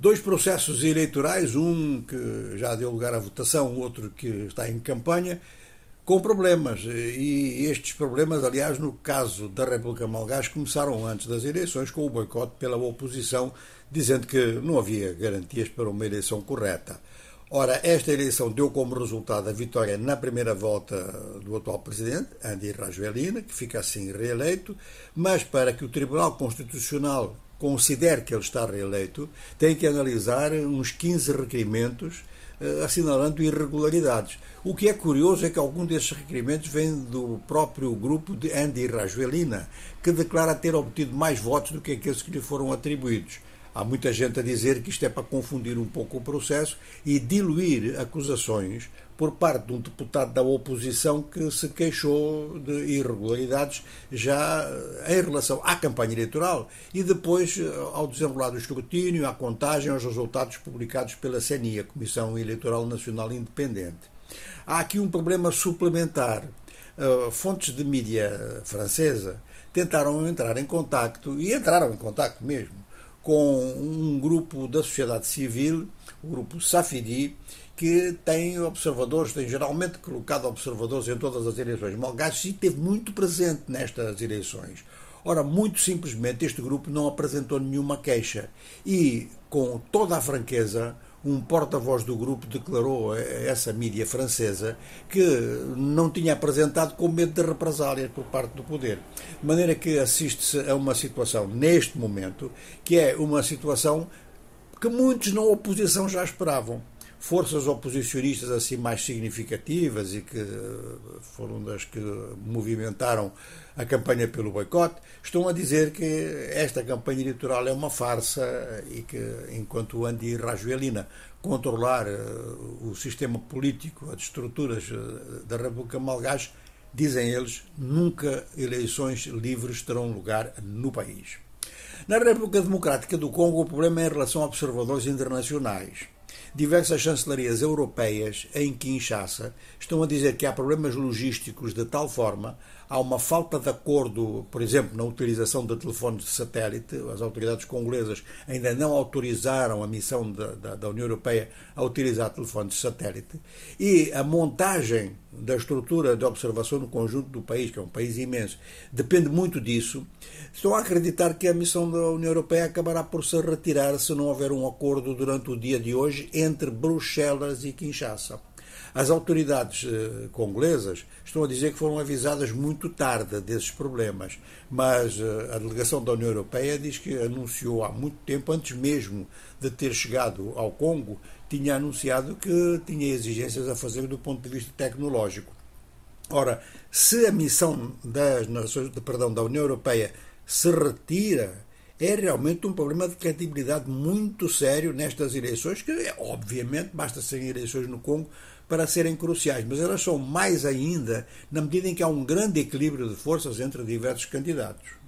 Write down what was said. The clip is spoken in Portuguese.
Dois processos eleitorais, um que já deu lugar à votação, outro que está em campanha, com problemas. E estes problemas, aliás, no caso da República Malgache, começaram antes das eleições com o boicote pela oposição, dizendo que não havia garantias para uma eleição correta. Ora, esta eleição deu como resultado a vitória na primeira volta do atual presidente, Andy Rajoelina, que fica assim reeleito, mas para que o Tribunal Constitucional considere que ele está reeleito, tem que analisar uns 15 requerimentos eh, assinalando irregularidades. O que é curioso é que algum desses requerimentos vem do próprio grupo de Andy Rajoelina, que declara ter obtido mais votos do que aqueles que lhe foram atribuídos. Há muita gente a dizer que isto é para confundir um pouco o processo e diluir acusações por parte de um deputado da oposição que se queixou de irregularidades já em relação à campanha eleitoral e depois ao desenrolar do escrutínio, à contagem, aos resultados publicados pela CNI, a Comissão Eleitoral Nacional Independente. Há aqui um problema suplementar. Uh, fontes de mídia francesa tentaram entrar em contacto, e entraram em contacto mesmo, com um grupo da sociedade civil, o grupo Safidi, que tem observadores, tem geralmente colocado observadores em todas as eleições malgaches e esteve muito presente nestas eleições. Ora, muito simplesmente, este grupo não apresentou nenhuma queixa e, com toda a franqueza, um porta-voz do grupo declarou a essa mídia francesa que não tinha apresentado com medo de represálias por parte do poder. De maneira que assiste-se a uma situação, neste momento, que é uma situação que muitos na oposição já esperavam forças oposicionistas assim mais significativas e que foram das que movimentaram a campanha pelo boicote, estão a dizer que esta campanha eleitoral é uma farsa e que, enquanto Andy Rajoelina controlar eh, o sistema político, as estruturas eh, da República Malgache, dizem eles, nunca eleições livres terão lugar no país. Na República Democrática do Congo, o problema é em relação a observadores internacionais. Diversas chancelarias europeias em Kinshasa estão a dizer que há problemas logísticos de tal forma, há uma falta de acordo, por exemplo, na utilização de telefones de satélite. As autoridades congolesas ainda não autorizaram a missão da, da, da União Europeia a utilizar telefones de satélite. E a montagem da estrutura de observação no conjunto do país, que é um país imenso, depende muito disso. Estou a acreditar que a missão da União Europeia acabará por se retirar se não houver um acordo durante o dia de hoje entre Bruxelas e Kinshasa. As autoridades eh, congolesas estão a dizer que foram avisadas muito tarde desses problemas, mas eh, a delegação da União Europeia diz que anunciou há muito tempo, antes mesmo de ter chegado ao Congo, tinha anunciado que tinha exigências a fazer do ponto de vista tecnológico. Ora, se a missão das nações, perdão, da União Europeia se retira, é realmente um problema de credibilidade muito sério nestas eleições, que obviamente basta serem eleições no Congo para serem cruciais, mas elas são mais ainda na medida em que há um grande equilíbrio de forças entre diversos candidatos.